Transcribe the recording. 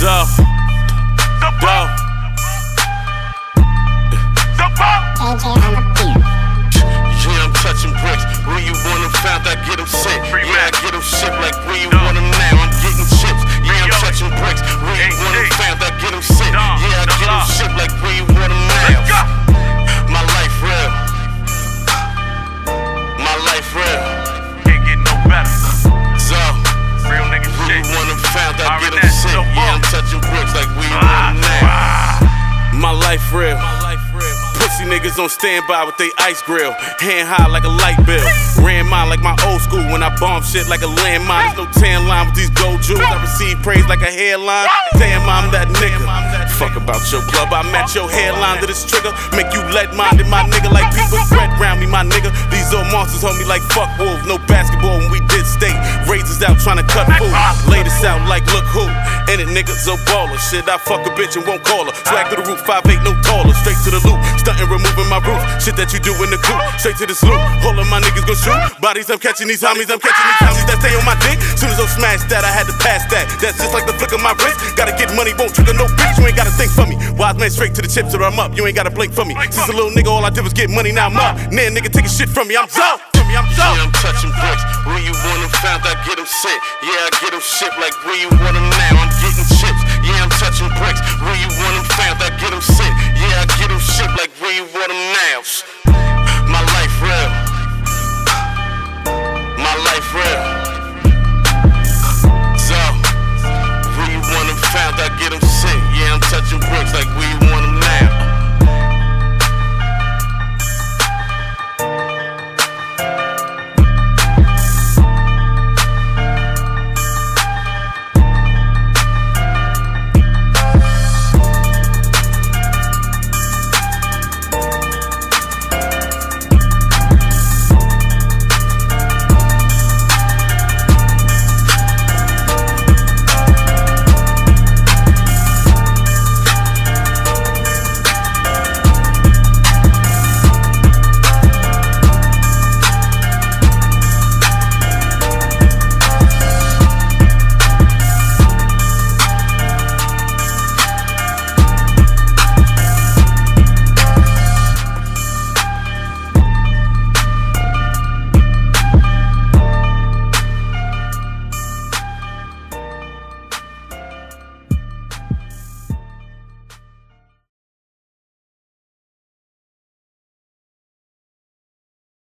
Zo. Go. Yeah, I'm touching bricks. Where you want them found, I get them sick. Yeah, I get them shit like where you want them now. I'm getting chips. Yeah, I'm touching bricks. Where you want them found, I get them sick. Yeah, I get them shit like where you want them now. My life real. My life real. Can't get no better. So, real nigga shit touching bricks like we want now. My life real. Pussy niggas on standby with they ice grill. Hand high like a light bill. Ran mine like my old school when I bomb shit like a landmine. There's no tan line with these gold jewels. I receive praise like a hairline. Damn, I'm that nigga. Fuck about your club. I match your hairline to this trigger. Make you lead minded, my nigga, like people spread round me, my nigga. These old monsters hold me like fuck wolves. No basketball when we did state. Razors out trying to cut food. Out like look who. In it, nigga, so baller. Shit, I fuck a bitch and won't call her. Swag to the roof, 5'8, no taller. Straight to the loop. Stunting, removing my roof. Shit that you do in the coop. Straight to the sloop. All of my niggas gon' shoot. Bodies, I'm catching these homies. I'm catching these homies that stay on my dick. Soon as I smash that, I had to pass that. That's just like the flick of my wrist. Gotta get money, won't trigger no bitch. You ain't gotta think for me. Wise man straight to the chips or I'm up. You ain't gotta blink for me. Since a little nigga, all I did was get money, now I'm up. Nah, nigga taking shit from me. I'm so. From me, I'm so. I get them sent. Yeah, I get them shipped like where you want them now. I'm getting chips. Yeah, I'm touching bricks. Where you want them found, I get them sent. Yeah, I get them shipped like where you want them now.